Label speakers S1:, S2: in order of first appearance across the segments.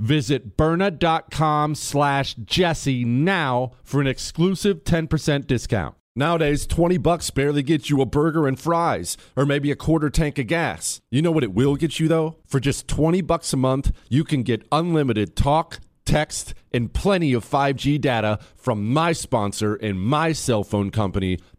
S1: Visit Byrna.com slash Jesse now for an exclusive 10% discount. Nowadays, 20 bucks barely gets you a burger and fries, or maybe a quarter tank of gas. You know what it will get you though? For just 20 bucks a month, you can get unlimited talk, text, and plenty of 5G data from my sponsor and my cell phone company,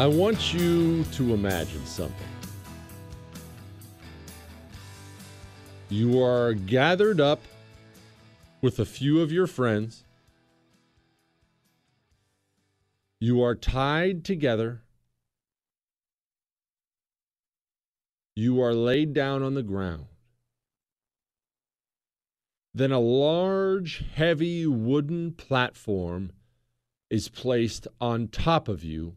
S1: I want you to imagine something. You are gathered up with a few of your friends. You are tied together. You are laid down on the ground. Then a large, heavy wooden platform is placed on top of you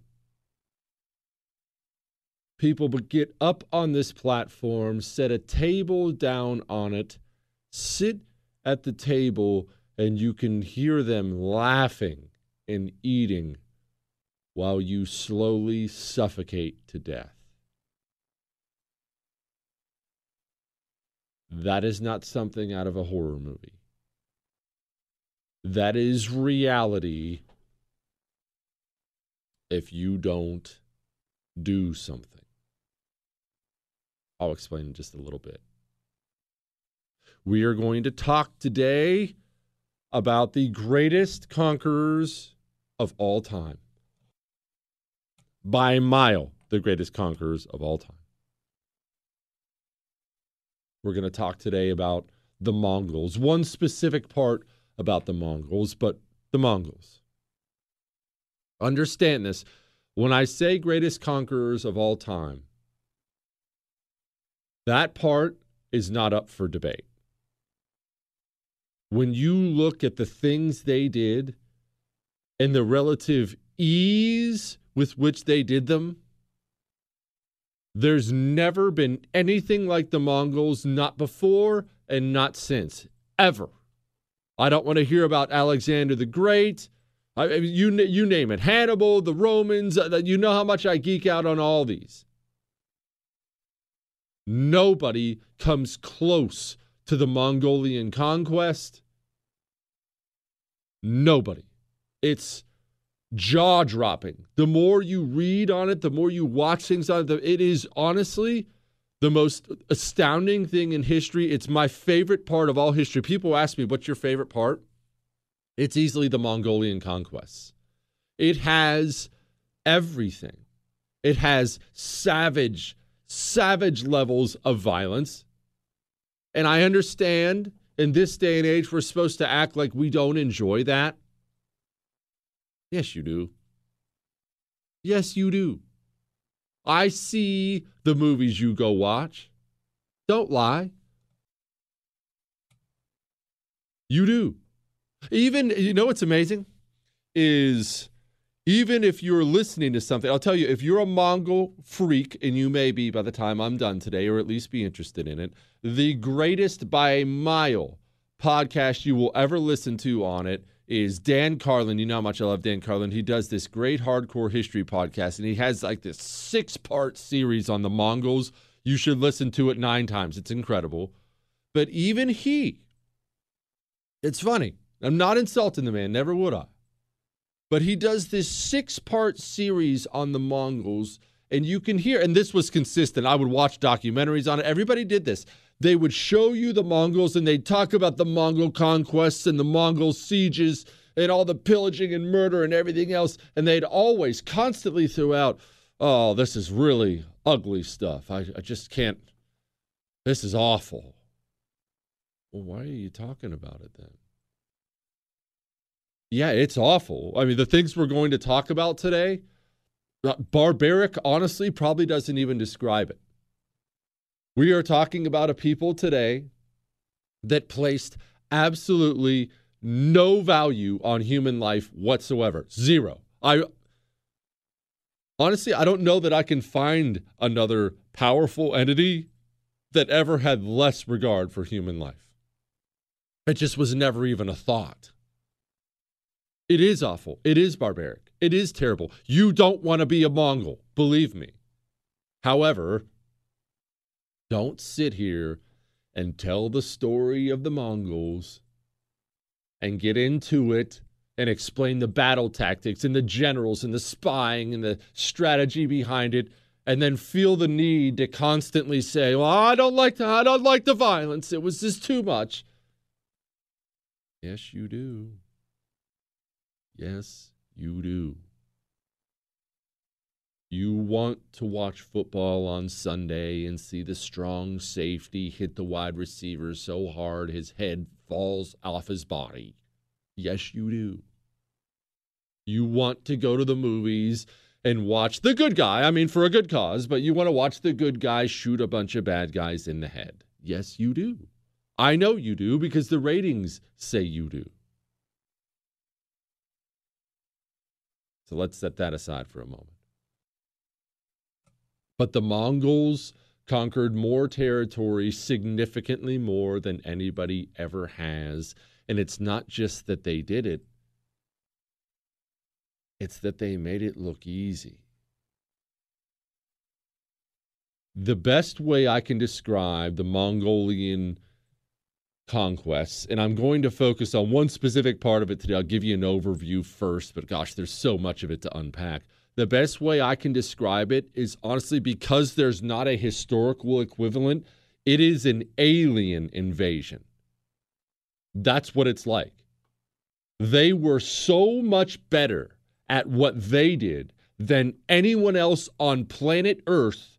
S1: people but get up on this platform, set a table down on it, sit at the table, and you can hear them laughing and eating while you slowly suffocate to death. That is not something out of a horror movie. That is reality if you don't do something. I'll explain in just a little bit. We are going to talk today about the greatest conquerors of all time. By mile, the greatest conquerors of all time. We're going to talk today about the Mongols, one specific part about the Mongols, but the Mongols. Understand this. When I say greatest conquerors of all time, that part is not up for debate. When you look at the things they did and the relative ease with which they did them, there's never been anything like the Mongols, not before and not since, ever. I don't want to hear about Alexander the Great. I, you, you name it. Hannibal, the Romans. Uh, you know how much I geek out on all these. Nobody comes close to the Mongolian conquest. Nobody. It's jaw dropping. The more you read on it, the more you watch things on it, it is honestly the most astounding thing in history. It's my favorite part of all history. People ask me, what's your favorite part? It's easily the Mongolian conquests. It has everything. It has savage, savage levels of violence. And I understand in this day and age, we're supposed to act like we don't enjoy that. Yes, you do. Yes, you do. I see the movies you go watch. Don't lie. You do. Even, you know what's amazing? Is even if you're listening to something, I'll tell you, if you're a Mongol freak, and you may be by the time I'm done today, or at least be interested in it, the greatest by a mile podcast you will ever listen to on it is Dan Carlin. You know how much I love Dan Carlin. He does this great hardcore history podcast, and he has like this six part series on the Mongols. You should listen to it nine times. It's incredible. But even he, it's funny. I'm not insulting the man, never would I. But he does this six part series on the Mongols, and you can hear, and this was consistent. I would watch documentaries on it. Everybody did this they would show you the Mongols and they'd talk about the Mongol conquests and the Mongol sieges and all the pillaging and murder and everything else. And they'd always constantly throughout, oh, this is really ugly stuff. I, I just can't, this is awful. Well, why are you talking about it then? Yeah, it's awful. I mean, the things we're going to talk about today, uh, barbaric, honestly, probably doesn't even describe it. We are talking about a people today that placed absolutely no value on human life whatsoever. Zero. I honestly, I don't know that I can find another powerful entity that ever had less regard for human life. It just was never even a thought. It is awful. It is barbaric. It is terrible. You don't want to be a Mongol, believe me. However, don't sit here and tell the story of the Mongols and get into it and explain the battle tactics and the generals and the spying and the strategy behind it and then feel the need to constantly say, "Well, I don't like the, I don't like the violence. It was just too much." Yes, you do. Yes, you do. You want to watch football on Sunday and see the strong safety hit the wide receiver so hard his head falls off his body. Yes, you do. You want to go to the movies and watch the good guy. I mean, for a good cause, but you want to watch the good guy shoot a bunch of bad guys in the head. Yes, you do. I know you do because the ratings say you do. So let's set that aside for a moment. But the Mongols conquered more territory, significantly more than anybody ever has. And it's not just that they did it, it's that they made it look easy. The best way I can describe the Mongolian conquests, and I'm going to focus on one specific part of it today. I'll give you an overview first, but gosh, there's so much of it to unpack. the best way I can describe it is honestly because there's not a historical equivalent, it is an alien invasion. That's what it's like. They were so much better at what they did than anyone else on planet Earth.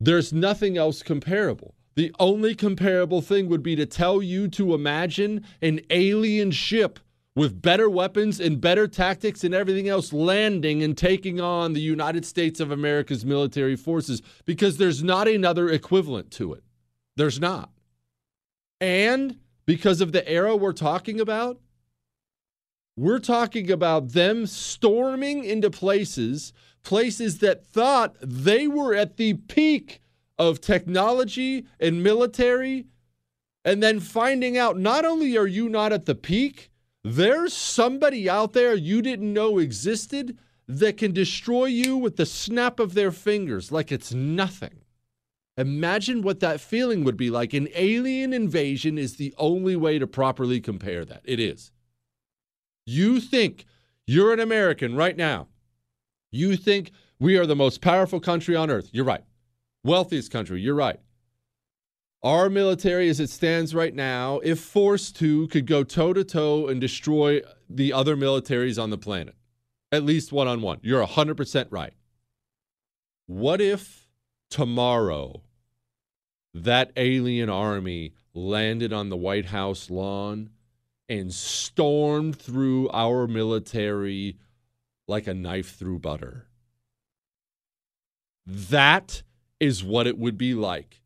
S1: There's nothing else comparable. The only comparable thing would be to tell you to imagine an alien ship with better weapons and better tactics and everything else landing and taking on the United States of America's military forces because there's not another equivalent to it. There's not. And because of the era we're talking about, we're talking about them storming into places, places that thought they were at the peak of technology and military, and then finding out not only are you not at the peak, there's somebody out there you didn't know existed that can destroy you with the snap of their fingers like it's nothing. Imagine what that feeling would be like. An alien invasion is the only way to properly compare that. It is. You think you're an American right now. You think we are the most powerful country on earth. You're right. Wealthiest country. You're right. Our military, as it stands right now, if forced to, could go toe to toe and destroy the other militaries on the planet, at least one on one. You're 100% right. What if tomorrow that alien army landed on the White House lawn and stormed through our military like a knife through butter? That is what it would be like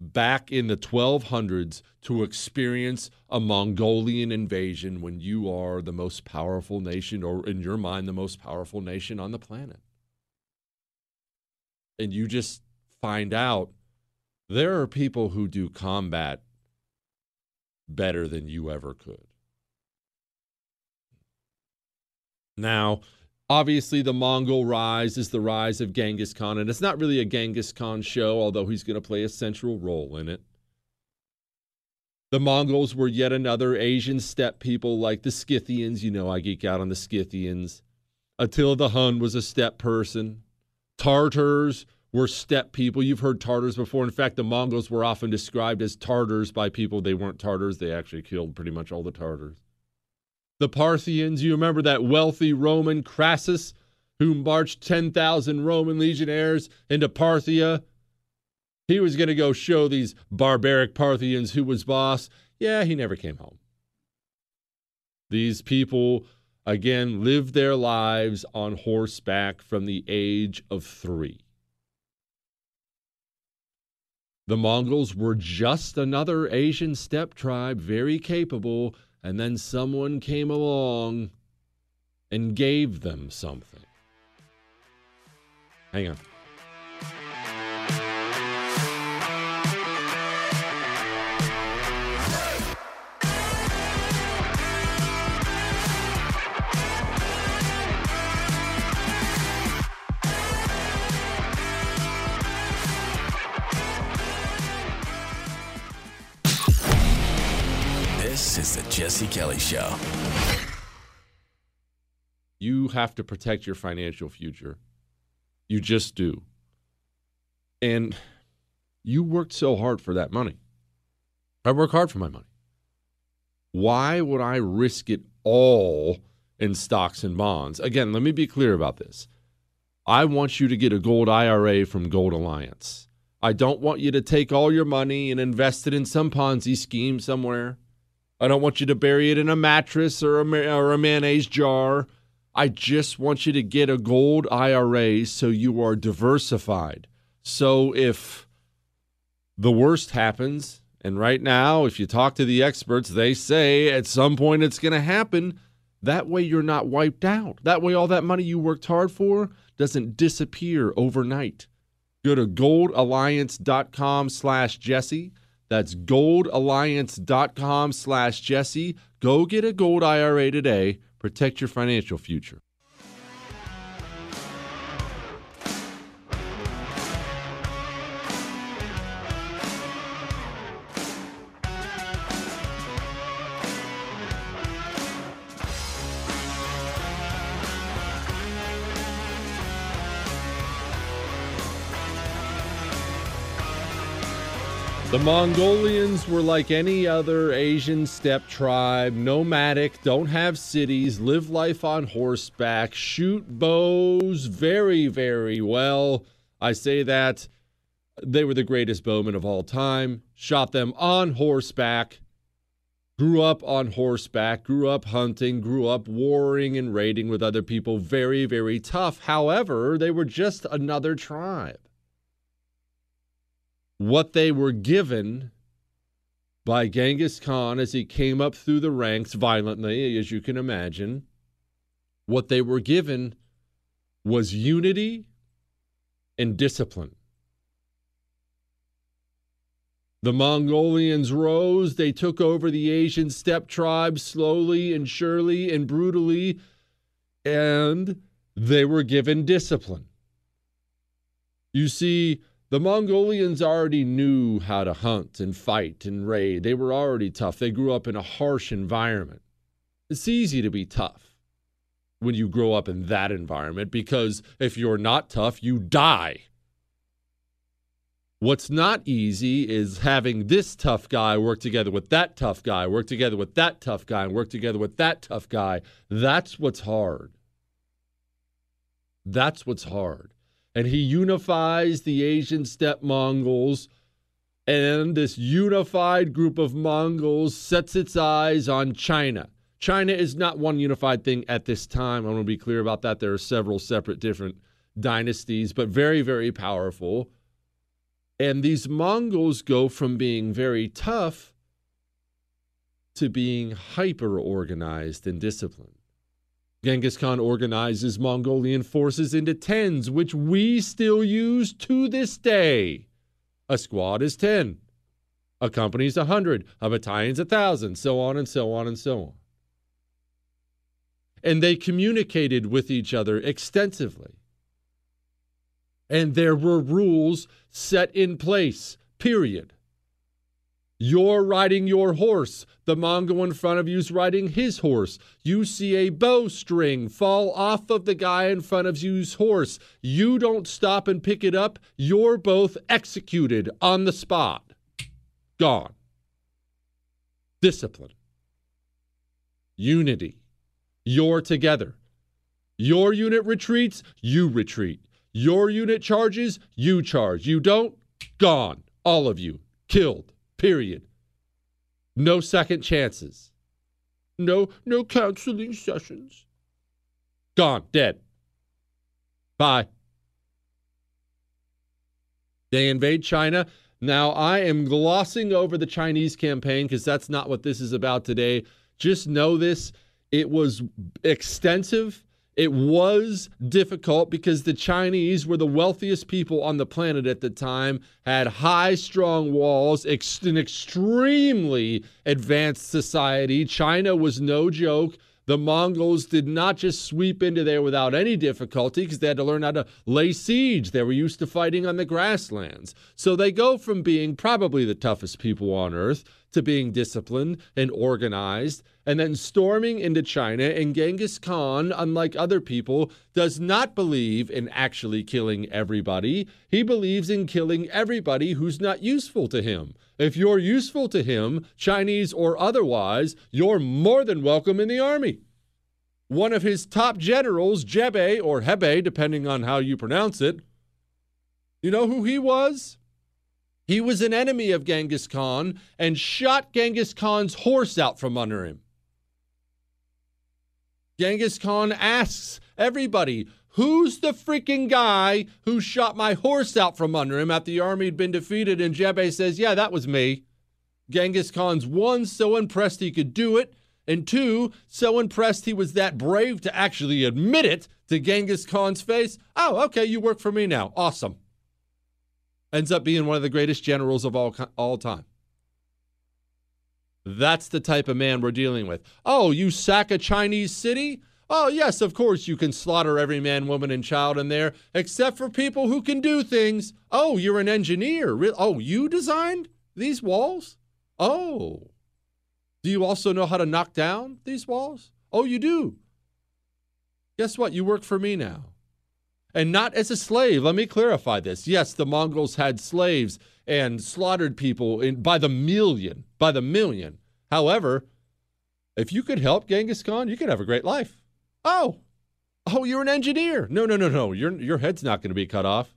S1: back in the 1200s to experience a Mongolian invasion when you are the most powerful nation, or in your mind, the most powerful nation on the planet. And you just find out there are people who do combat better than you ever could. Now, Obviously, the Mongol rise is the rise of Genghis Khan, and it's not really a Genghis Khan show, although he's going to play a central role in it. The Mongols were yet another Asian steppe people like the Scythians. You know, I geek out on the Scythians. Attila the Hun was a steppe person. Tartars were steppe people. You've heard Tartars before. In fact, the Mongols were often described as Tartars by people. They weren't Tartars, they actually killed pretty much all the Tartars the Parthians. You remember that wealthy Roman Crassus who marched 10,000 Roman legionnaires into Parthia? He was going to go show these barbaric Parthians who was boss. Yeah, he never came home. These people, again, lived their lives on horseback from the age of three. The Mongols were just another Asian steppe tribe, very capable, and then someone came along and gave them something. Hang on.
S2: Is the Jesse Kelly Show.
S1: You have to protect your financial future. You just do. And you worked so hard for that money. I work hard for my money. Why would I risk it all in stocks and bonds? Again, let me be clear about this. I want you to get a gold IRA from Gold Alliance. I don't want you to take all your money and invest it in some Ponzi scheme somewhere. I don't want you to bury it in a mattress or a, or a mayonnaise jar. I just want you to get a gold IRA so you are diversified. So if the worst happens, and right now, if you talk to the experts, they say at some point it's going to happen. That way, you're not wiped out. That way, all that money you worked hard for doesn't disappear overnight. Go to goldalliance.com slash Jesse. That's goldalliance.com slash Jesse. Go get a gold IRA today. Protect your financial future. The Mongolians were like any other Asian steppe tribe, nomadic, don't have cities, live life on horseback, shoot bows very, very well. I say that they were the greatest bowmen of all time, shot them on horseback, grew up on horseback, grew up hunting, grew up warring and raiding with other people, very, very tough. However, they were just another tribe what they were given by Genghis Khan as he came up through the ranks violently, as you can imagine. What they were given was unity and discipline. The Mongolians rose, they took over the Asian steppe tribes slowly and surely and brutally, and they were given discipline. You see, the Mongolians already knew how to hunt and fight and raid. They were already tough. They grew up in a harsh environment. It's easy to be tough when you grow up in that environment because if you're not tough, you die. What's not easy is having this tough guy work together with that tough guy, work together with that tough guy, and work together with that tough guy. That's what's hard. That's what's hard and he unifies the Asian steppe Mongols. And this unified group of Mongols sets its eyes on China. China is not one unified thing at this time. I want to be clear about that. There are several separate different dynasties, but very, very powerful. And these Mongols go from being very tough to being hyper organized and disciplined. Genghis Khan organizes Mongolian forces into tens, which we still use to this day. A squad is 10, a company is 100, a battalion's 1,000, so on and so on and so on. And they communicated with each other extensively. And there were rules set in place, period. You're riding your horse. The Mongo in front of you's riding his horse. You see a bowstring fall off of the guy in front of you's horse. You don't stop and pick it up. You're both executed on the spot. Gone. Discipline. Unity. You're together. Your unit retreats, you retreat. Your unit charges, you charge. You don't, gone. All of you. Killed. Period. No second chances. No, no counseling sessions. Gone, dead. Bye. They invade China. Now, I am glossing over the Chinese campaign because that's not what this is about today. Just know this it was extensive. It was difficult because the Chinese were the wealthiest people on the planet at the time, had high, strong walls, ex- an extremely advanced society. China was no joke. The Mongols did not just sweep into there without any difficulty because they had to learn how to lay siege. They were used to fighting on the grasslands. So they go from being probably the toughest people on earth to being disciplined and organized and then storming into China. And Genghis Khan, unlike other people, does not believe in actually killing everybody. He believes in killing everybody who's not useful to him. If you're useful to him, Chinese or otherwise, you're more than welcome in the army. One of his top generals, Jebe or Hebe, depending on how you pronounce it, you know who he was? He was an enemy of Genghis Khan and shot Genghis Khan's horse out from under him. Genghis Khan asks everybody, Who's the freaking guy who shot my horse out from under him after the army had been defeated? And Jebe says, Yeah, that was me. Genghis Khan's one, so impressed he could do it. And two, so impressed he was that brave to actually admit it to Genghis Khan's face. Oh, okay, you work for me now. Awesome ends up being one of the greatest generals of all, all time. That's the type of man we're dealing with. Oh, you sack a Chinese city? Oh, yes, of course you can slaughter every man, woman, and child in there, except for people who can do things. Oh, you're an engineer. Oh, you designed these walls? Oh. Do you also know how to knock down these walls? Oh, you do. Guess what? You work for me now. And not as a slave. Let me clarify this. Yes, the Mongols had slaves and slaughtered people in, by the million, by the million. However, if you could help Genghis Khan, you could have a great life. Oh, oh, you're an engineer. No, no, no, no. Your, your head's not going to be cut off.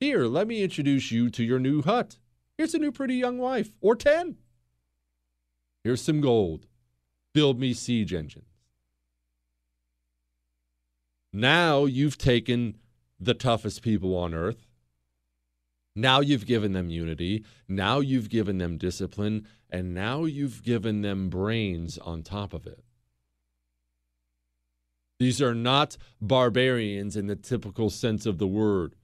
S1: Here, let me introduce you to your new hut. Here's a new pretty young wife, or 10. Here's some gold. Build me siege engines. Now you've taken the toughest people on earth. Now you've given them unity. Now you've given them discipline. And now you've given them brains on top of it. These are not barbarians in the typical sense of the word.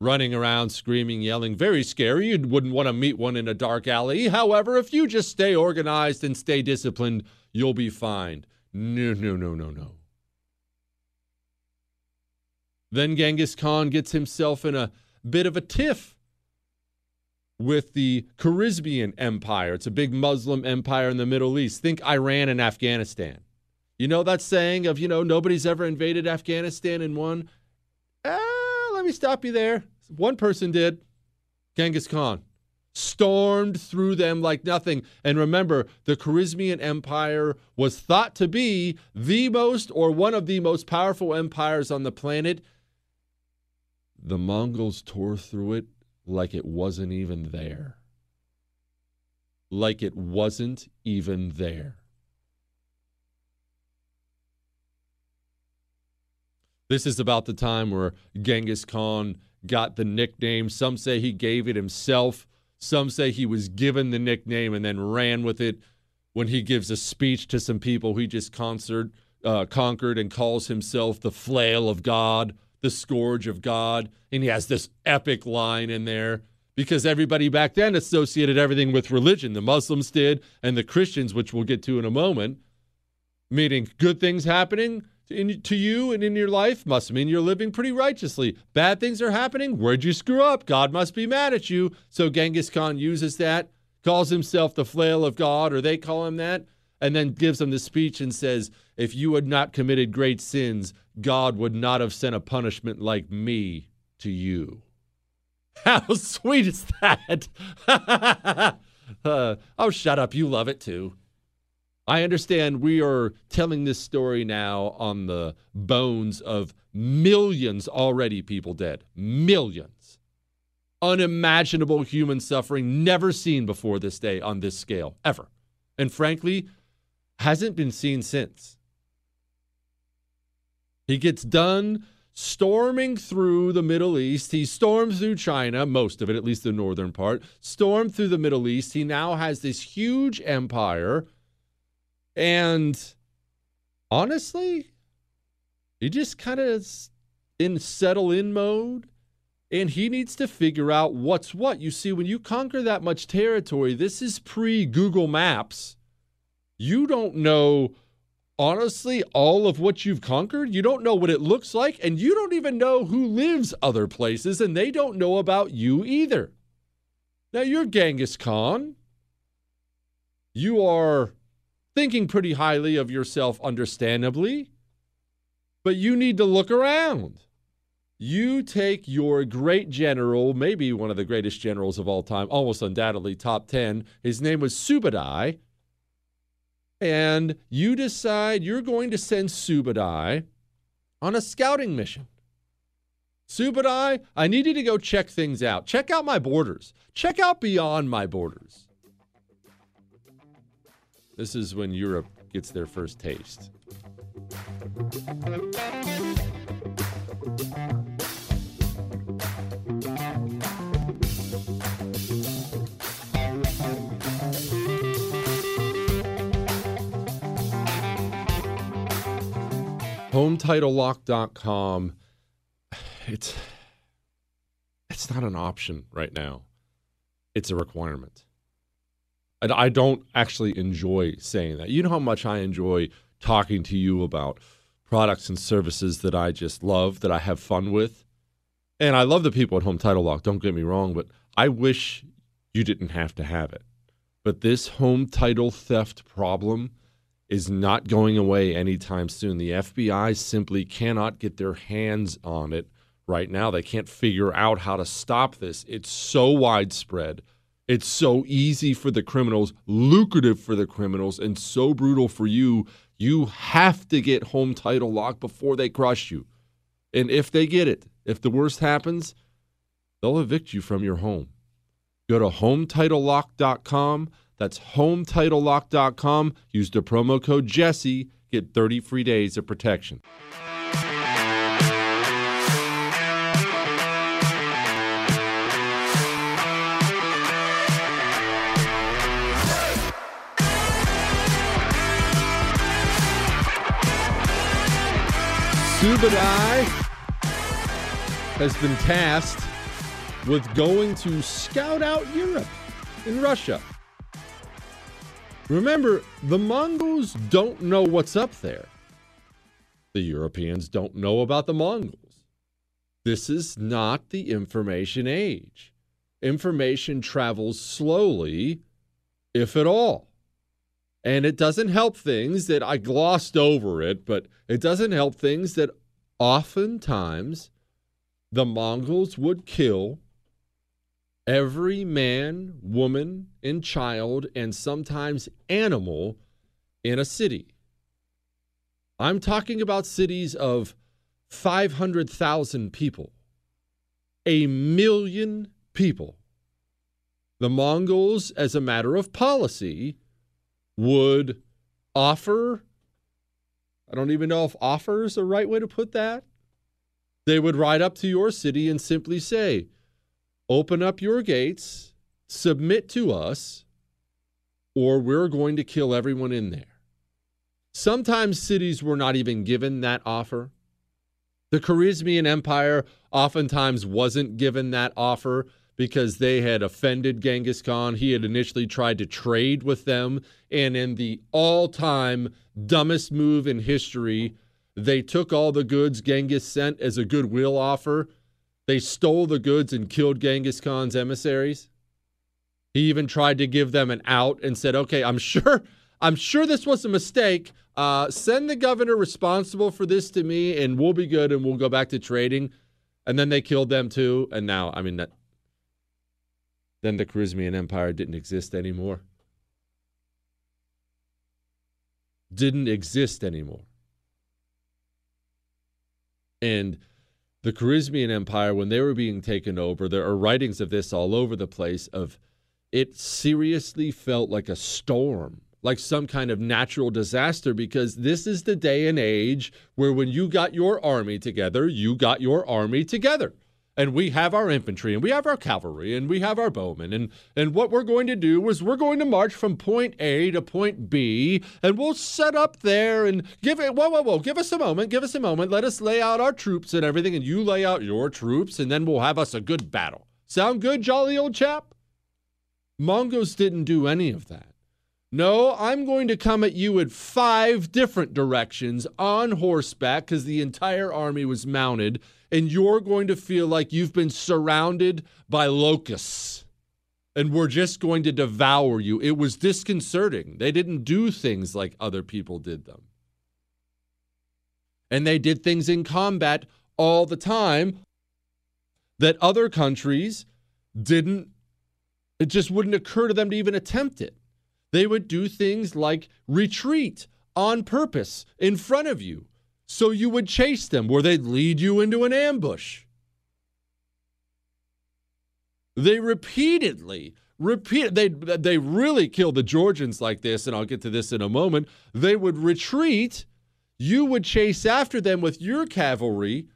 S1: Running around, screaming, yelling, very scary. You wouldn't want to meet one in a dark alley. However, if you just stay organized and stay disciplined, you'll be fine. No, no, no, no, no. Then Genghis Khan gets himself in a bit of a tiff with the Khwarezmian Empire. It's a big Muslim empire in the Middle East. Think Iran and Afghanistan. You know that saying of, you know, nobody's ever invaded Afghanistan and won? Ah, let me stop you there. One person did Genghis Khan. Stormed through them like nothing. And remember, the Khwarezmian Empire was thought to be the most or one of the most powerful empires on the planet. The Mongols tore through it like it wasn't even there. Like it wasn't even there. This is about the time where Genghis Khan got the nickname. Some say he gave it himself. Some say he was given the nickname and then ran with it when he gives a speech to some people he just concert, uh, conquered and calls himself the flail of God, the scourge of God. And he has this epic line in there because everybody back then associated everything with religion. The Muslims did, and the Christians, which we'll get to in a moment, meaning good things happening in, to you and in your life must mean you're living pretty righteously. Bad things are happening. Where'd you screw up? God must be mad at you. So Genghis Khan uses that, calls himself the flail of God, or they call him that, and then gives them the speech and says, If you had not committed great sins, God would not have sent a punishment like me to you. How sweet is that? uh, oh, shut up. You love it too. I understand we are telling this story now on the bones of millions already people dead. Millions. Unimaginable human suffering never seen before this day on this scale, ever. And frankly, hasn't been seen since. He gets done storming through the Middle East. He storms through China, most of it, at least the northern part, stormed through the Middle East. He now has this huge empire and honestly, he just kind of in settle in mode and he needs to figure out what's what. You see, when you conquer that much territory, this is pre Google Maps. You don't know, honestly, all of what you've conquered. You don't know what it looks like, and you don't even know who lives other places, and they don't know about you either. Now, you're Genghis Khan. You are thinking pretty highly of yourself, understandably, but you need to look around. You take your great general, maybe one of the greatest generals of all time, almost undoubtedly top 10. His name was Subadai. And you decide you're going to send Subadai on a scouting mission. Subadai, I need you to go check things out. Check out my borders. Check out beyond my borders. This is when Europe gets their first taste. HomeTitleLock.com. It's it's not an option right now. It's a requirement. And I don't actually enjoy saying that. You know how much I enjoy talking to you about products and services that I just love, that I have fun with. And I love the people at Home Title Lock, don't get me wrong, but I wish you didn't have to have it. But this home title theft problem is not going away anytime soon. The FBI simply cannot get their hands on it right now. They can't figure out how to stop this. It's so widespread. It's so easy for the criminals, lucrative for the criminals, and so brutal for you. You have to get home title lock before they crush you. And if they get it, if the worst happens, they'll evict you from your home. Go to hometitlelock.com. That's hometitlelock.com. Use the promo code Jesse. Get 30 free days of protection. Subadai has been tasked with going to scout out Europe in Russia. Remember, the Mongols don't know what's up there. The Europeans don't know about the Mongols. This is not the information age. Information travels slowly, if at all. And it doesn't help things that I glossed over it, but it doesn't help things that oftentimes the Mongols would kill every man, woman, and child, and sometimes animal in a city. I'm talking about cities of 500,000 people, a million people. The Mongols, as a matter of policy, would offer I don't even know if offer is the right way to put that. They would ride up to your city and simply say, Open up your gates, submit to us, or we're going to kill everyone in there. Sometimes cities were not even given that offer. The Khwarezmian Empire oftentimes wasn't given that offer because they had offended Genghis Khan. He had initially tried to trade with them. And in the all time dumbest move in history, they took all the goods Genghis sent as a goodwill offer. They stole the goods and killed Genghis Khan's emissaries. He even tried to give them an out and said, okay, I'm sure. I'm sure this was a mistake. Uh, send the governor responsible for this to me, and we'll be good, and we'll go back to trading. And then they killed them too. And now, I mean, that then the Khwarezmian Empire didn't exist anymore. Didn't exist anymore. And the Khwarezmian Empire, when they were being taken over, there are writings of this all over the place of it seriously felt like a storm, like some kind of natural disaster, because this is the day and age where when you got your army together, you got your army together and we have our infantry and we have our cavalry and we have our bowmen and and what we're going to do is we're going to march from point A to point B and we'll set up there and give it whoa whoa whoa give us a moment give us a moment. Let us lay out our troops and everything and you lay out your troops and then we'll have us a good battle. Sound good jolly old chap? Mongols didn't do any of that no, I'm going to come at you at five different directions on horseback because the entire army was mounted and you're going to feel like you've been surrounded by locusts and we're just going to devour you. It was disconcerting. They didn't do things like other people did them. And they did things in combat all the time that other countries didn't, it just wouldn't occur to them to even attempt it. They would do things like retreat on purpose in front of you so you would chase them, where they'd lead you into an ambush. They repeatedly, repeat they they really killed the Georgians like this, and I'll get to this in a moment. They would retreat, you would chase after them with your cavalry,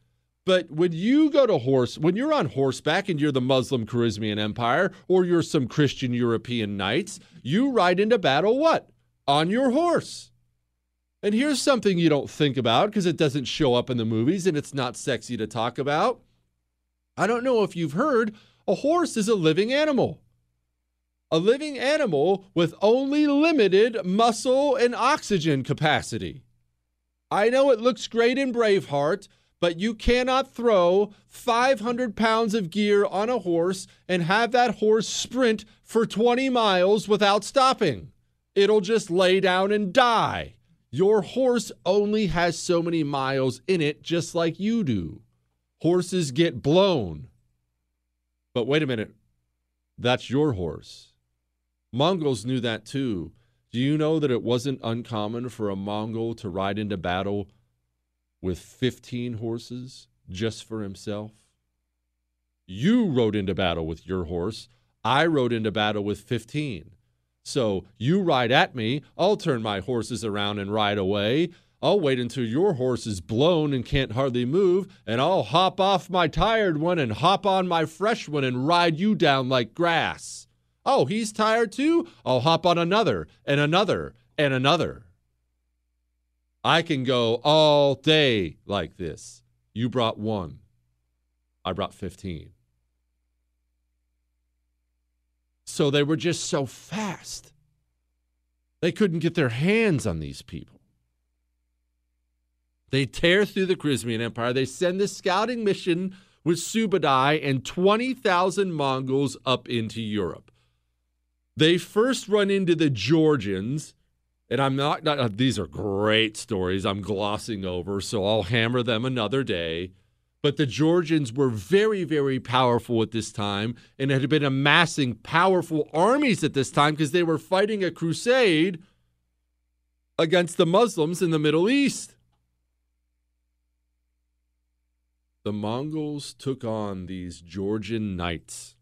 S1: but when you go to horse, when you're on horseback and you're the Muslim Khwarezmian Empire or you're some Christian European knights, you ride into battle what? On your horse. And here's something you don't think about because it doesn't show up in the movies and it's not sexy to talk about. I don't know if you've heard, a horse is a living animal. A living animal with only limited muscle and oxygen capacity. I know it looks great in Braveheart, but you cannot throw 500 pounds of gear on a horse and have that horse sprint for 20 miles without stopping. It'll just lay down and die. Your horse only has so many miles in it, just like you do. horses get blown. But wait a minute, that's your horse. Mongols knew that too. Do you know that it wasn't uncommon for a Mongol to ride into battle with 15 horses just for himself? You rode into battle with your horse. I rode into battle with 15. So you ride at me, I'll turn my horses around and ride away. I'll wait until your horse is blown and can't hardly move, and I'll hop off my tired one and hop on my fresh one and ride you down like grass. Oh, he's tired too? I'll hop on another and another and another. I can go all day like this. You brought one, I brought 15. So they were just so fast. They couldn't get their hands on these people. They tear through the Khwarezmian Empire. They send the scouting mission with Subadai and 20,000 Mongols up into Europe. They first run into the Georgians, and I'm not, not uh, these are great stories I'm glossing over, so I'll hammer them another day. But the Georgians were very, very powerful at this time and had been amassing powerful armies at this time because they were fighting a crusade against the Muslims in the Middle East. The Mongols took on these Georgian knights,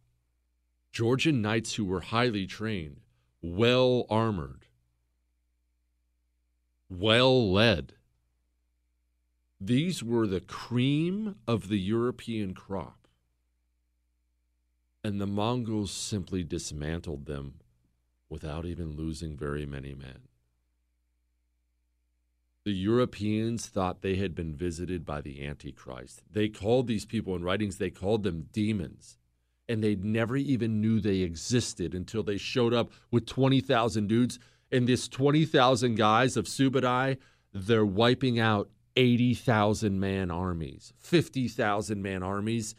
S1: Georgian knights who were highly trained, well armored, well led. These were the cream of the European crop. And the Mongols simply dismantled them without even losing very many men. The Europeans thought they had been visited by the Antichrist. They called these people in writings, they called them demons. And they never even knew they existed until they showed up with 20,000 dudes. And this 20,000 guys of Subadai, they're wiping out 80,000 man armies, 50,000 man armies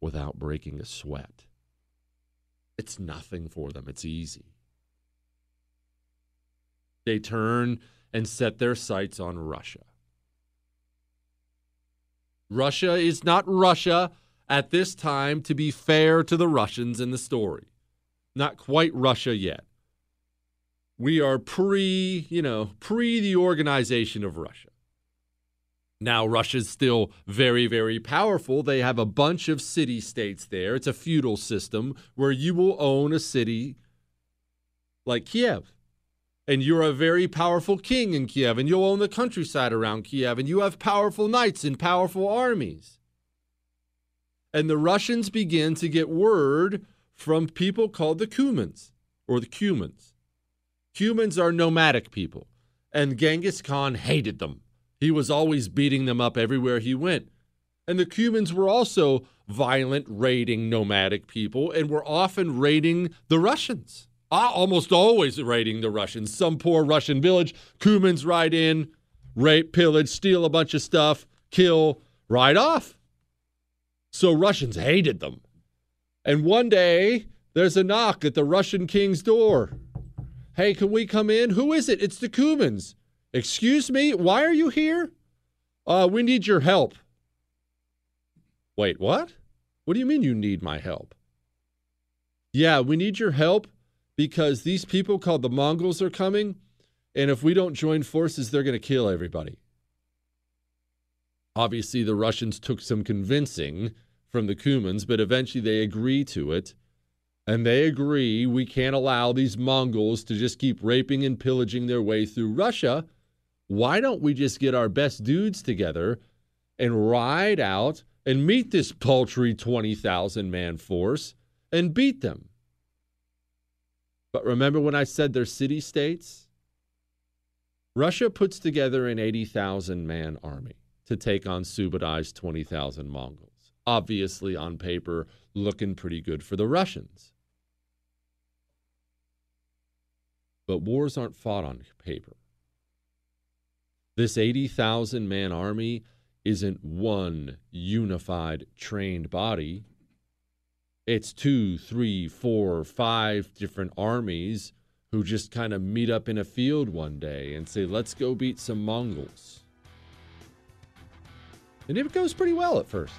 S1: without breaking a sweat. It's nothing for them, it's easy. They turn and set their sights on Russia. Russia is not Russia at this time, to be fair to the Russians in the story. Not quite Russia yet. We are pre, you know, pre the organization of Russia. Now, Russia's still very, very powerful. They have a bunch of city states there. It's a feudal system where you will own a city like Kiev. And you're a very powerful king in Kiev, and you'll own the countryside around Kiev, and you have powerful knights and powerful armies. And the Russians begin to get word from people called the Cumans or the Cumans. Cumans are nomadic people, and Genghis Khan hated them. He was always beating them up everywhere he went. And the Cumans were also violent, raiding nomadic people and were often raiding the Russians. Uh, almost always raiding the Russians. Some poor Russian village, Cumans ride in, rape, pillage, steal a bunch of stuff, kill, ride off. So Russians hated them. And one day, there's a knock at the Russian king's door. Hey, can we come in? Who is it? It's the Cumans. Excuse me, why are you here? Uh, we need your help. Wait, what? What do you mean you need my help? Yeah, we need your help because these people called the Mongols are coming, and if we don't join forces, they're going to kill everybody. Obviously, the Russians took some convincing from the Cumans, but eventually they agree to it. And they agree we can't allow these Mongols to just keep raping and pillaging their way through Russia why don't we just get our best dudes together and ride out and meet this paltry 20,000 man force and beat them? But remember when I said they're city states? Russia puts together an 80,000 man army to take on Subadai's 20,000 Mongols. Obviously, on paper, looking pretty good for the Russians. But wars aren't fought on paper. This 80,000 man army isn't one unified, trained body. It's two, three, four, five different armies who just kind of meet up in a field one day and say, let's go beat some Mongols. And it goes pretty well at first.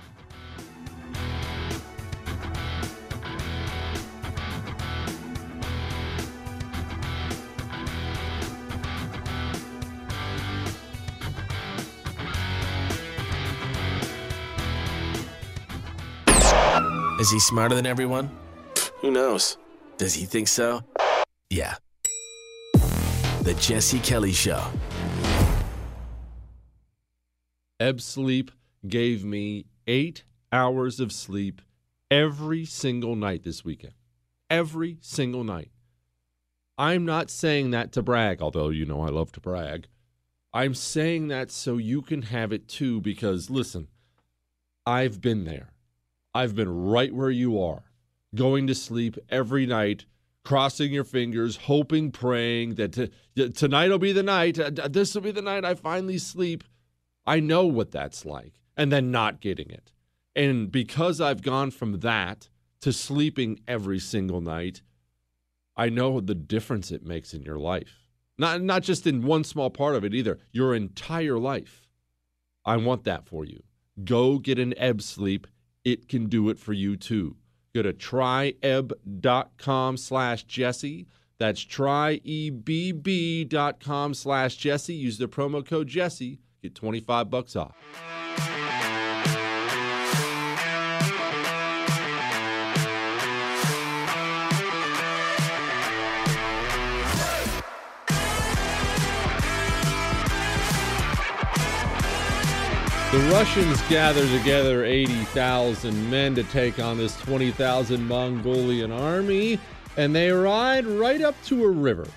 S2: Is he smarter than everyone? Who knows? Does he think so? Yeah. The Jesse Kelly Show.
S1: Ebb Sleep gave me eight hours of sleep every single night this weekend. Every single night. I'm not saying that to brag, although you know I love to brag. I'm saying that so you can have it too, because listen, I've been there. I've been right where you are, going to sleep every night, crossing your fingers, hoping, praying that t- tonight will be the night. Uh, this will be the night I finally sleep. I know what that's like, and then not getting it. And because I've gone from that to sleeping every single night, I know the difference it makes in your life. Not, not just in one small part of it either, your entire life. I want that for you. Go get an ebb sleep it can do it for you too. Go to tryebb.com slash Jesse. That's tryebb.com slash Jesse. Use the promo code Jesse. Get 25 bucks off. The Russians gather together 80,000 men to take on this 20,000 Mongolian army, and they ride right up to a river.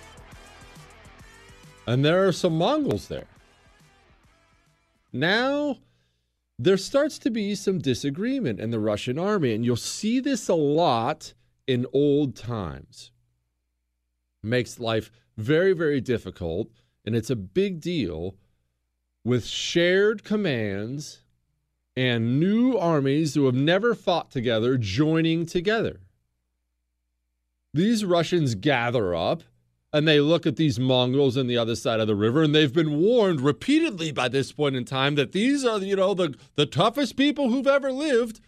S1: And there are some Mongols there. Now, there starts to be some disagreement in the Russian army, and you'll see this a lot in old times. Makes life very, very difficult, and it's a big deal with shared commands and new armies who have never fought together joining together. These Russians gather up and they look at these Mongols on the other side of the river, and they've been warned repeatedly by this point in time that these are, you know, the, the toughest people who've ever lived.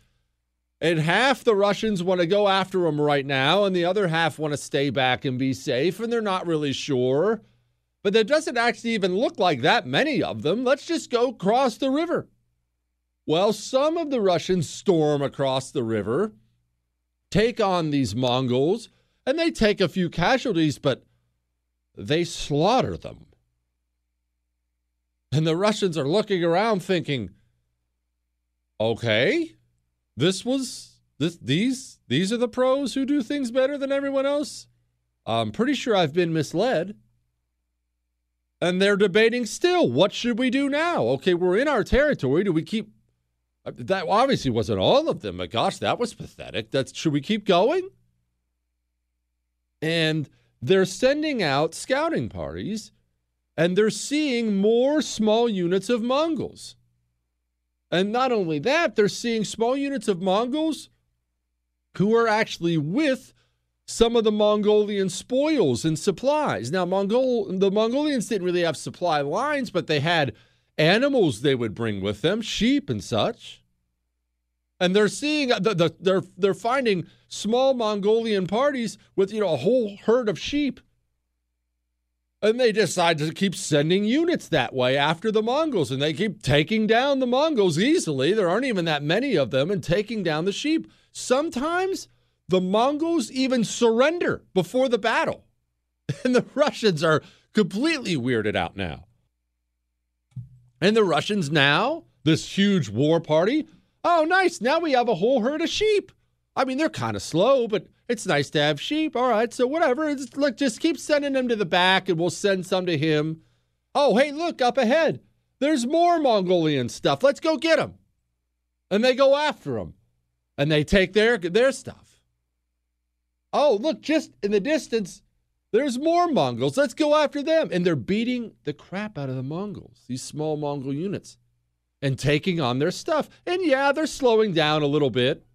S1: And half the Russians want to go after them right now, and the other half want to stay back and be safe, and they're not really sure but there doesn't actually even look like that many of them. Let's just go cross the river. Well, some of the Russians storm across the river, take on these Mongols, and they take a few casualties, but they slaughter them. And the Russians are looking around thinking, okay, this was this these these are the pros who do things better than everyone else. I'm pretty sure I've been misled and they're debating still what should we do now? Okay we're in our territory. Do we keep uh, that obviously wasn't all of them but gosh that was pathetic. That's should we keep going? And they're sending out scouting parties and they're seeing more small units of mongols. And not only that they're seeing small units of mongols who are actually with some of the Mongolian spoils and supplies. Now, Mongol the Mongolians didn't really have supply lines, but they had animals they would bring with them, sheep and such. And they're seeing the, the, they're they're finding small Mongolian parties with you know a whole herd of sheep. And they decide to keep sending units that way after the Mongols, and they keep taking down the Mongols easily. There aren't even that many of them, and taking down the sheep. Sometimes the Mongols even surrender before the battle. And the Russians are completely weirded out now. And the Russians now, this huge war party, oh, nice. Now we have a whole herd of sheep. I mean, they're kind of slow, but it's nice to have sheep. All right, so whatever. It's, look, just keep sending them to the back and we'll send some to him. Oh, hey, look up ahead. There's more Mongolian stuff. Let's go get them. And they go after them and they take their, their stuff. Oh, look, just in the distance, there's more Mongols. Let's go after them. And they're beating the crap out of the Mongols, these small Mongol units, and taking on their stuff. And yeah, they're slowing down a little bit.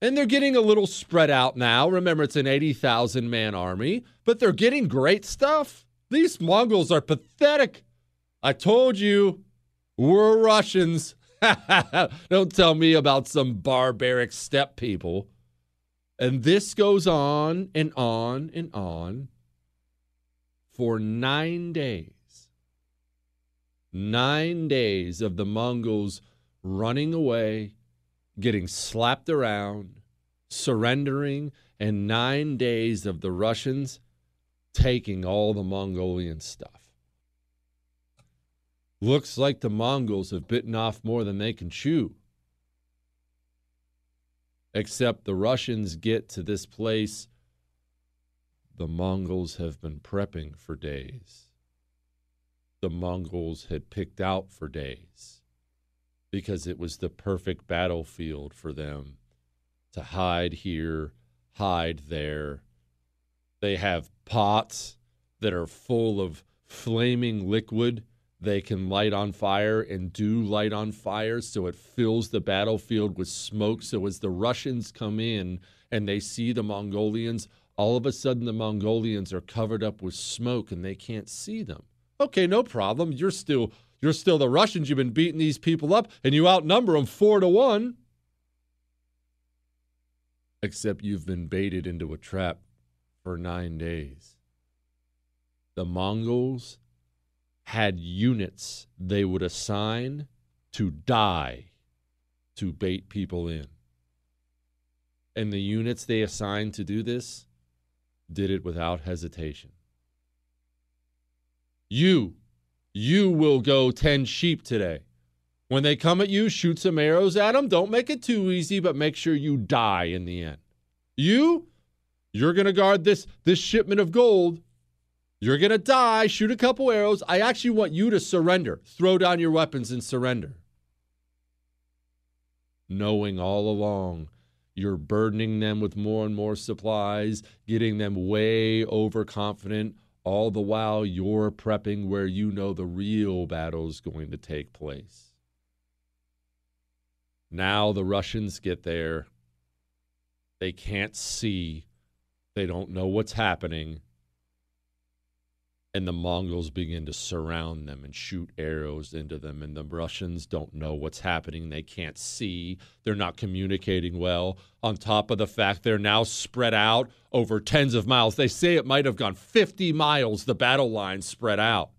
S1: And they're getting a little spread out now. Remember, it's an 80,000 man army, but they're getting great stuff. These Mongols are pathetic. I told you, we're Russians. Don't tell me about some barbaric steppe people. And this goes on and on and on for nine days. Nine days of the Mongols running away, getting slapped around, surrendering, and nine days of the Russians taking all the Mongolian stuff. Looks like the Mongols have bitten off more than they can chew. Except the Russians get to this place, the Mongols have been prepping for days. The Mongols had picked out for days because it was the perfect battlefield for them to hide here, hide there. They have pots that are full of flaming liquid they can light on fire and do light on fire so it fills the battlefield with smoke. So as the Russians come in and they see the Mongolians, all of a sudden the Mongolians are covered up with smoke and they can't see them. Okay, no problem. You're still you're still the Russians. You've been beating these people up and you outnumber them 4 to 1. Except you've been baited into a trap for 9 days. The Mongols had units they would assign to die to bait people in. And the units they assigned to do this did it without hesitation. You, you will go 10 sheep today. When they come at you, shoot some arrows at them. Don't make it too easy, but make sure you die in the end. You, you're going to guard this, this shipment of gold you're going to die. Shoot a couple arrows. I actually want you to surrender. Throw down your weapons and surrender. Knowing all along you're burdening them with more and more supplies, getting them way overconfident, all the while you're prepping where you know the real battle is going to take place. Now the Russians get there. They can't see. They don't know what's happening and the Mongols begin to surround them and shoot arrows into them. And the Russians don't know what's happening. They can't see. They're not communicating well. On top of the fact they're now spread out over tens of miles. They say it might have gone 50 miles, the battle line spread out.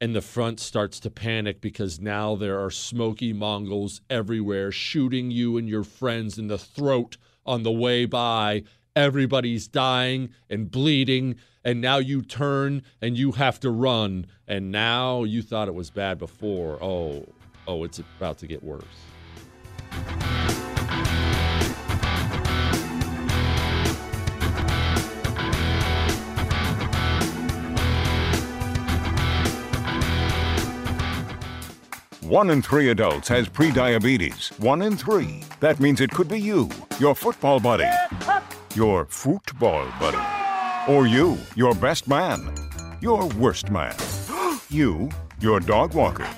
S1: And the front starts to panic because now there are smoky Mongols everywhere shooting you and your friends in the throat on the way by. Everybody's dying and bleeding and now you turn and you have to run, and now you thought it was bad before. Oh, oh, it's about to get worse.
S3: One in three adults has prediabetes. One in three. That means it could be you, your football buddy, your football buddy or you, your best man. Your worst man. you, your dog walker.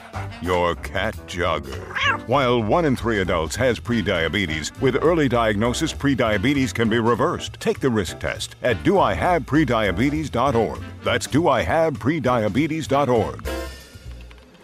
S3: Your cat jogger. While one in three adults has prediabetes, with early diagnosis, prediabetes can be reversed. Take the risk test at doihaveprediabetes.org. That's doihaveprediabetes.org.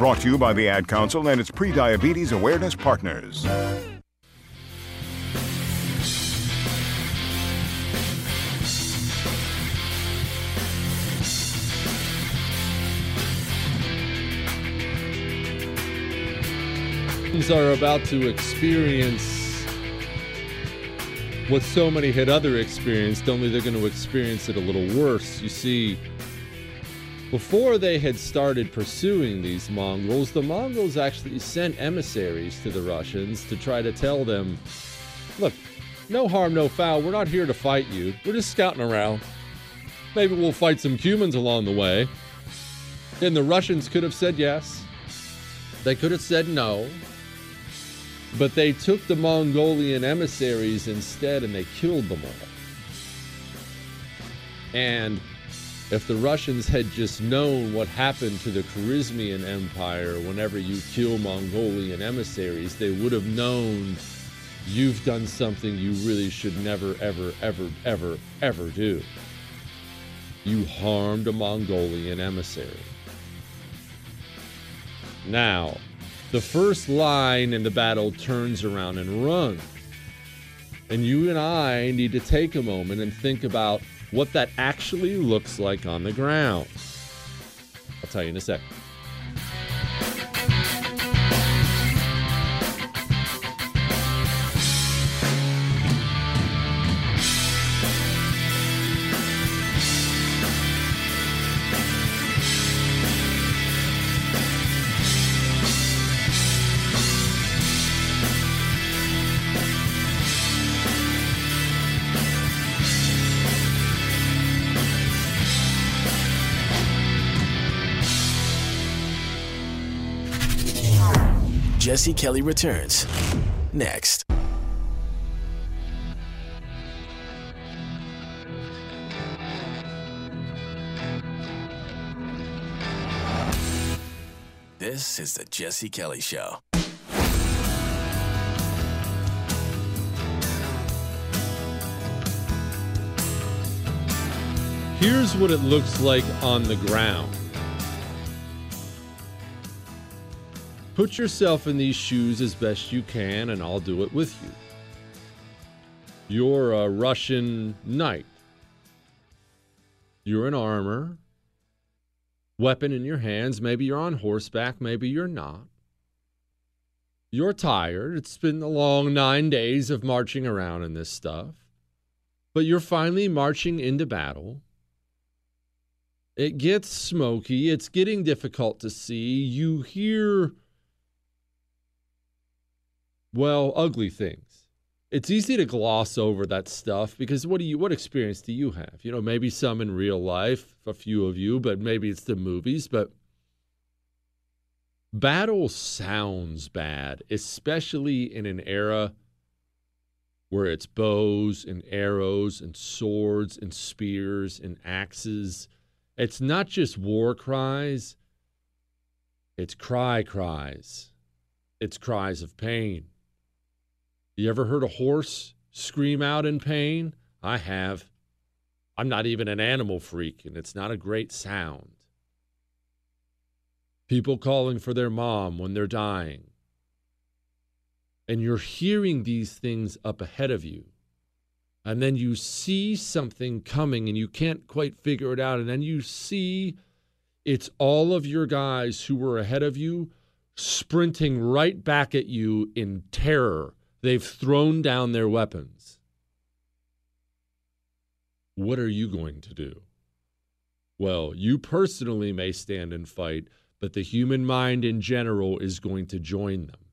S3: Brought to you by the Ad Council and its pre-diabetes awareness partners.
S1: These are about to experience what so many had other experienced, only they're going to experience it a little worse. You see, before they had started pursuing these Mongols, the Mongols actually sent emissaries to the Russians to try to tell them, look, no harm, no foul. We're not here to fight you. We're just scouting around. Maybe we'll fight some Cumans along the way. And the Russians could have said yes. They could have said no. But they took the Mongolian emissaries instead and they killed them all. And if the Russians had just known what happened to the Khwarezmian Empire whenever you kill Mongolian emissaries, they would have known you've done something you really should never, ever, ever, ever, ever do. You harmed a Mongolian emissary. Now, the first line in the battle turns around and runs. And you and I need to take a moment and think about what that actually looks like on the ground. I'll tell you in a second.
S2: Jesse Kelly returns next. This is the Jesse Kelly Show.
S1: Here's what it looks like on the ground. Put yourself in these shoes as best you can, and I'll do it with you. You're a Russian knight. You're in armor, weapon in your hands. Maybe you're on horseback, maybe you're not. You're tired. It's been a long nine days of marching around in this stuff. But you're finally marching into battle. It gets smoky. It's getting difficult to see. You hear, well, ugly things. It's easy to gloss over that stuff because what do you what experience do you have? You know, maybe some in real life, a few of you, but maybe it's the movies, but battle sounds bad, especially in an era where it's bows and arrows and swords and spears and axes it's not just war cries, it's cry cries. It's cries of pain. You ever heard a horse scream out in pain? I have. I'm not even an animal freak, and it's not a great sound. People calling for their mom when they're dying. And you're hearing these things up ahead of you and then you see something coming and you can't quite figure it out and then you see it's all of your guys who were ahead of you sprinting right back at you in terror they've thrown down their weapons. What are you going to do? Well you personally may stand and fight but the human mind in general is going to join them.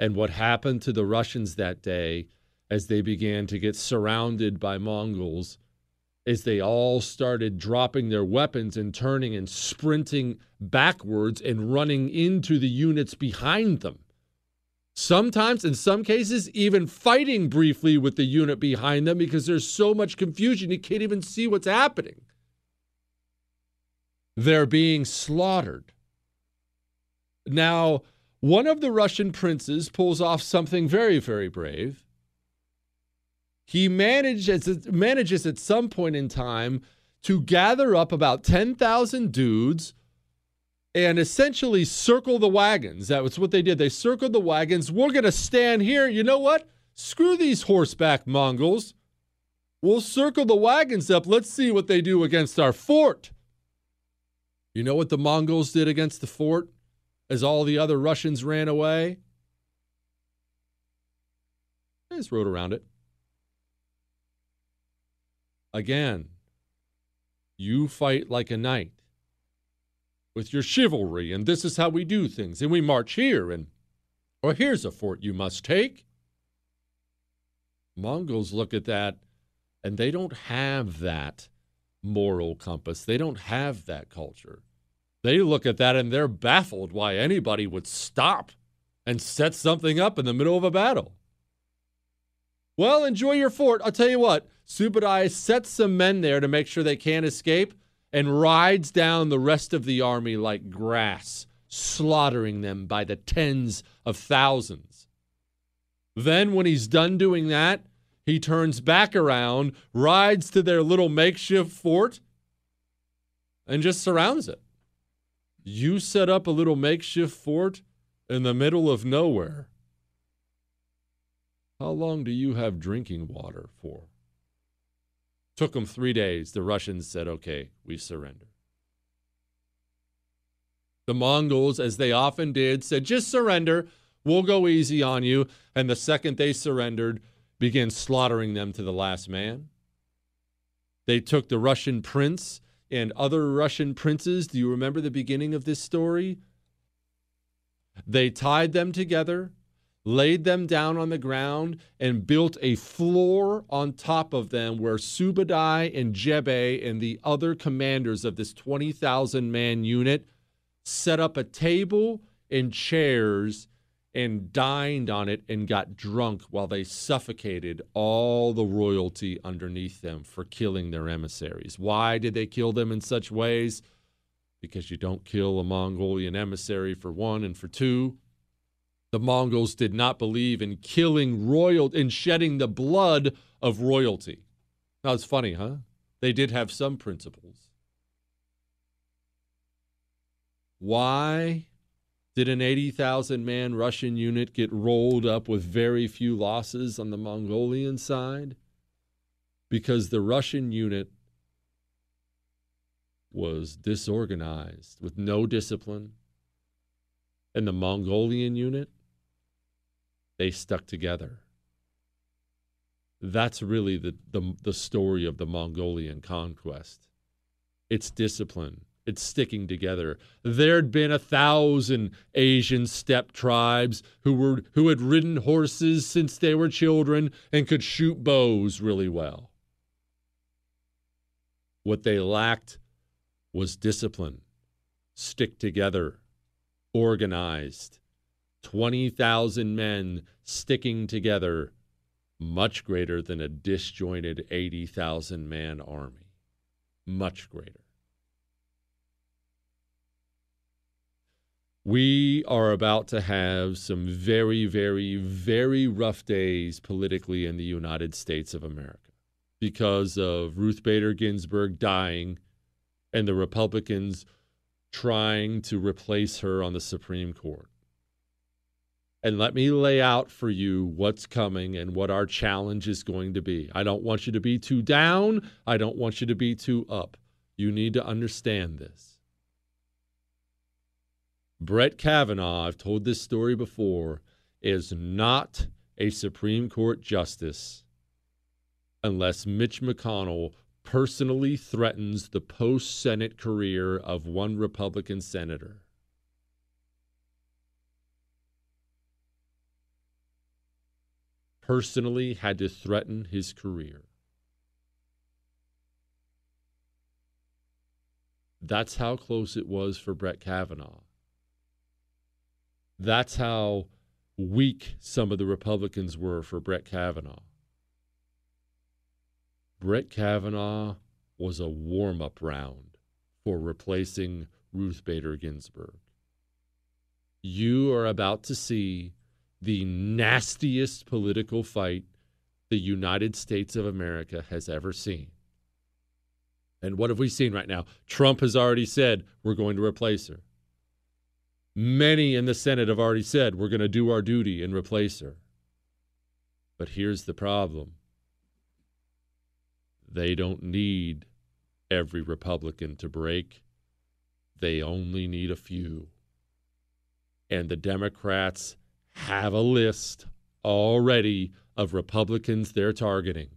S1: And what happened to the russians that day as they began to get surrounded by Mongols, as they all started dropping their weapons and turning and sprinting backwards and running into the units behind them. Sometimes, in some cases, even fighting briefly with the unit behind them because there's so much confusion you can't even see what's happening. They're being slaughtered. Now, one of the Russian princes pulls off something very, very brave he manages manages at some point in time to gather up about 10,000 dudes and essentially circle the wagons. That was what they did. They circled the wagons. We're going to stand here. You know what? Screw these horseback Mongols. We'll circle the wagons up. Let's see what they do against our fort. You know what the Mongols did against the fort as all the other Russians ran away? They just rode around it. Again, you fight like a knight with your chivalry, and this is how we do things, and we march here, and or here's a fort you must take. Mongols look at that, and they don't have that moral compass. They don't have that culture. They look at that and they're baffled why anybody would stop and set something up in the middle of a battle. Well, enjoy your fort. I'll tell you what, Subadai sets some men there to make sure they can't escape and rides down the rest of the army like grass, slaughtering them by the tens of thousands. Then, when he's done doing that, he turns back around, rides to their little makeshift fort, and just surrounds it. You set up a little makeshift fort in the middle of nowhere. How long do you have drinking water for? Took them three days. The Russians said, okay, we surrender. The Mongols, as they often did, said, just surrender. We'll go easy on you. And the second they surrendered, began slaughtering them to the last man. They took the Russian prince and other Russian princes. Do you remember the beginning of this story? They tied them together laid them down on the ground, and built a floor on top of them where Subadai and Jebe and the other commanders of this 20,000 man unit set up a table and chairs and dined on it and got drunk while they suffocated all the royalty underneath them for killing their emissaries. Why did they kill them in such ways? Because you don't kill a Mongolian emissary for one, and for two, the Mongols did not believe in killing royal in shedding the blood of royalty. Now it's funny, huh? They did have some principles. Why did an 80,000 man Russian unit get rolled up with very few losses on the Mongolian side? Because the Russian unit was disorganized with no discipline. And the Mongolian unit they stuck together. That's really the, the, the story of the Mongolian conquest. It's discipline. It's sticking together. There'd been a thousand Asian steppe tribes who were who had ridden horses since they were children and could shoot bows really well. What they lacked was discipline, stick together, organized, 20,000 men sticking together, much greater than a disjointed 80,000 man army. Much greater. We are about to have some very, very, very rough days politically in the United States of America because of Ruth Bader Ginsburg dying and the Republicans trying to replace her on the Supreme Court and let me lay out for you what's coming and what our challenge is going to be. I don't want you to be too down. I don't want you to be too up. You need to understand this. Brett Kavanaugh, I've told this story before, is not a Supreme Court justice unless Mitch McConnell personally threatens the post Senate career of one Republican senator. Personally had to threaten his career. That's how close it was for Brett Kavanaugh. That's how weak some of the Republicans were for Brett Kavanaugh. Brett Kavanaugh was a warm up round for replacing Ruth Bader Ginsburg. You are about to see the nastiest political fight the United States of America has ever seen. And what have we seen right now? Trump has already said we're going to replace her. Many in the Senate have already said we're going to do our duty and replace her. But here's the problem they don't need every Republican to break, they only need a few. And the Democrats have a list already of Republicans they're targeting.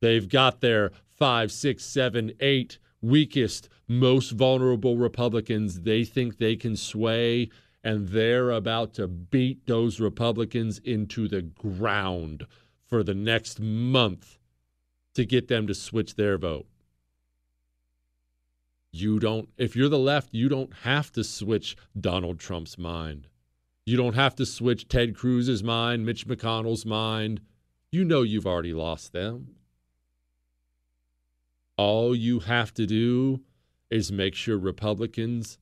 S1: They've got their five, six, seven, eight weakest, most vulnerable Republicans they think they can sway, and they're about to beat those Republicans into the ground for the next month to get them to switch their vote. You don't, if you're the left, you don't have to switch Donald Trump's mind. You don't have to switch Ted Cruz's mind, Mitch McConnell's mind. You know you've already lost them. All you have to do is make sure Republicans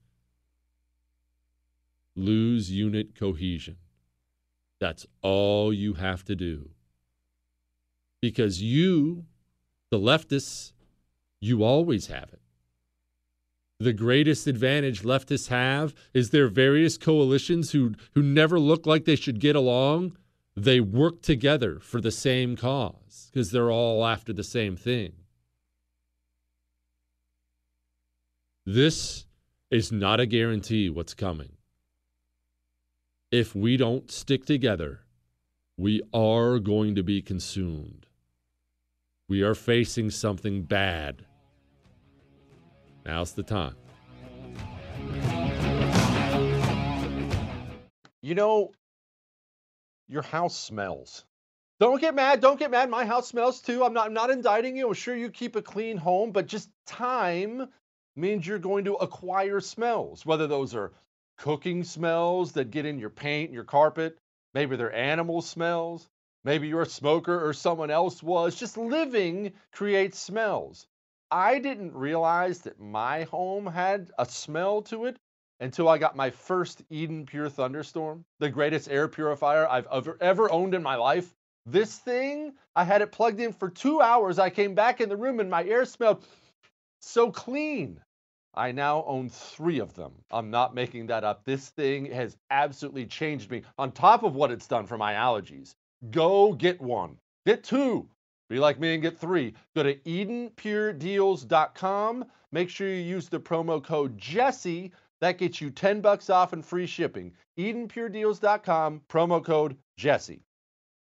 S1: lose unit cohesion. That's all you have to do. Because you, the leftists, you always have it. The greatest advantage leftists have is their various coalitions who, who never look like they should get along. They work together for the same cause because they're all after the same thing. This is not a guarantee what's coming. If we don't stick together, we are going to be consumed. We are facing something bad. Now's the time.
S4: You know, your house smells. Don't get mad. Don't get mad. My house smells too. I'm not, I'm not indicting you. I'm sure you keep a clean home, but just time means you're going to acquire smells, whether those are cooking smells that get in your paint, your carpet, maybe they're animal smells, maybe you're a smoker or someone else was. Just living creates smells. I didn't realize that my home had a smell to it until I got my first Eden Pure Thunderstorm, the greatest air purifier I've ever, ever owned in my life. This thing, I had it plugged in for two hours. I came back in the room and my air smelled so clean. I now own three of them. I'm not making that up. This thing has absolutely changed me on top of what it's done for my allergies. Go get one, get two. Be like me and get three. Go to EdenPureDeals.com. Make sure you use the promo code Jesse. That gets you 10 bucks off and free shipping. EdenPureDeals.com, promo code Jesse.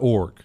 S1: org.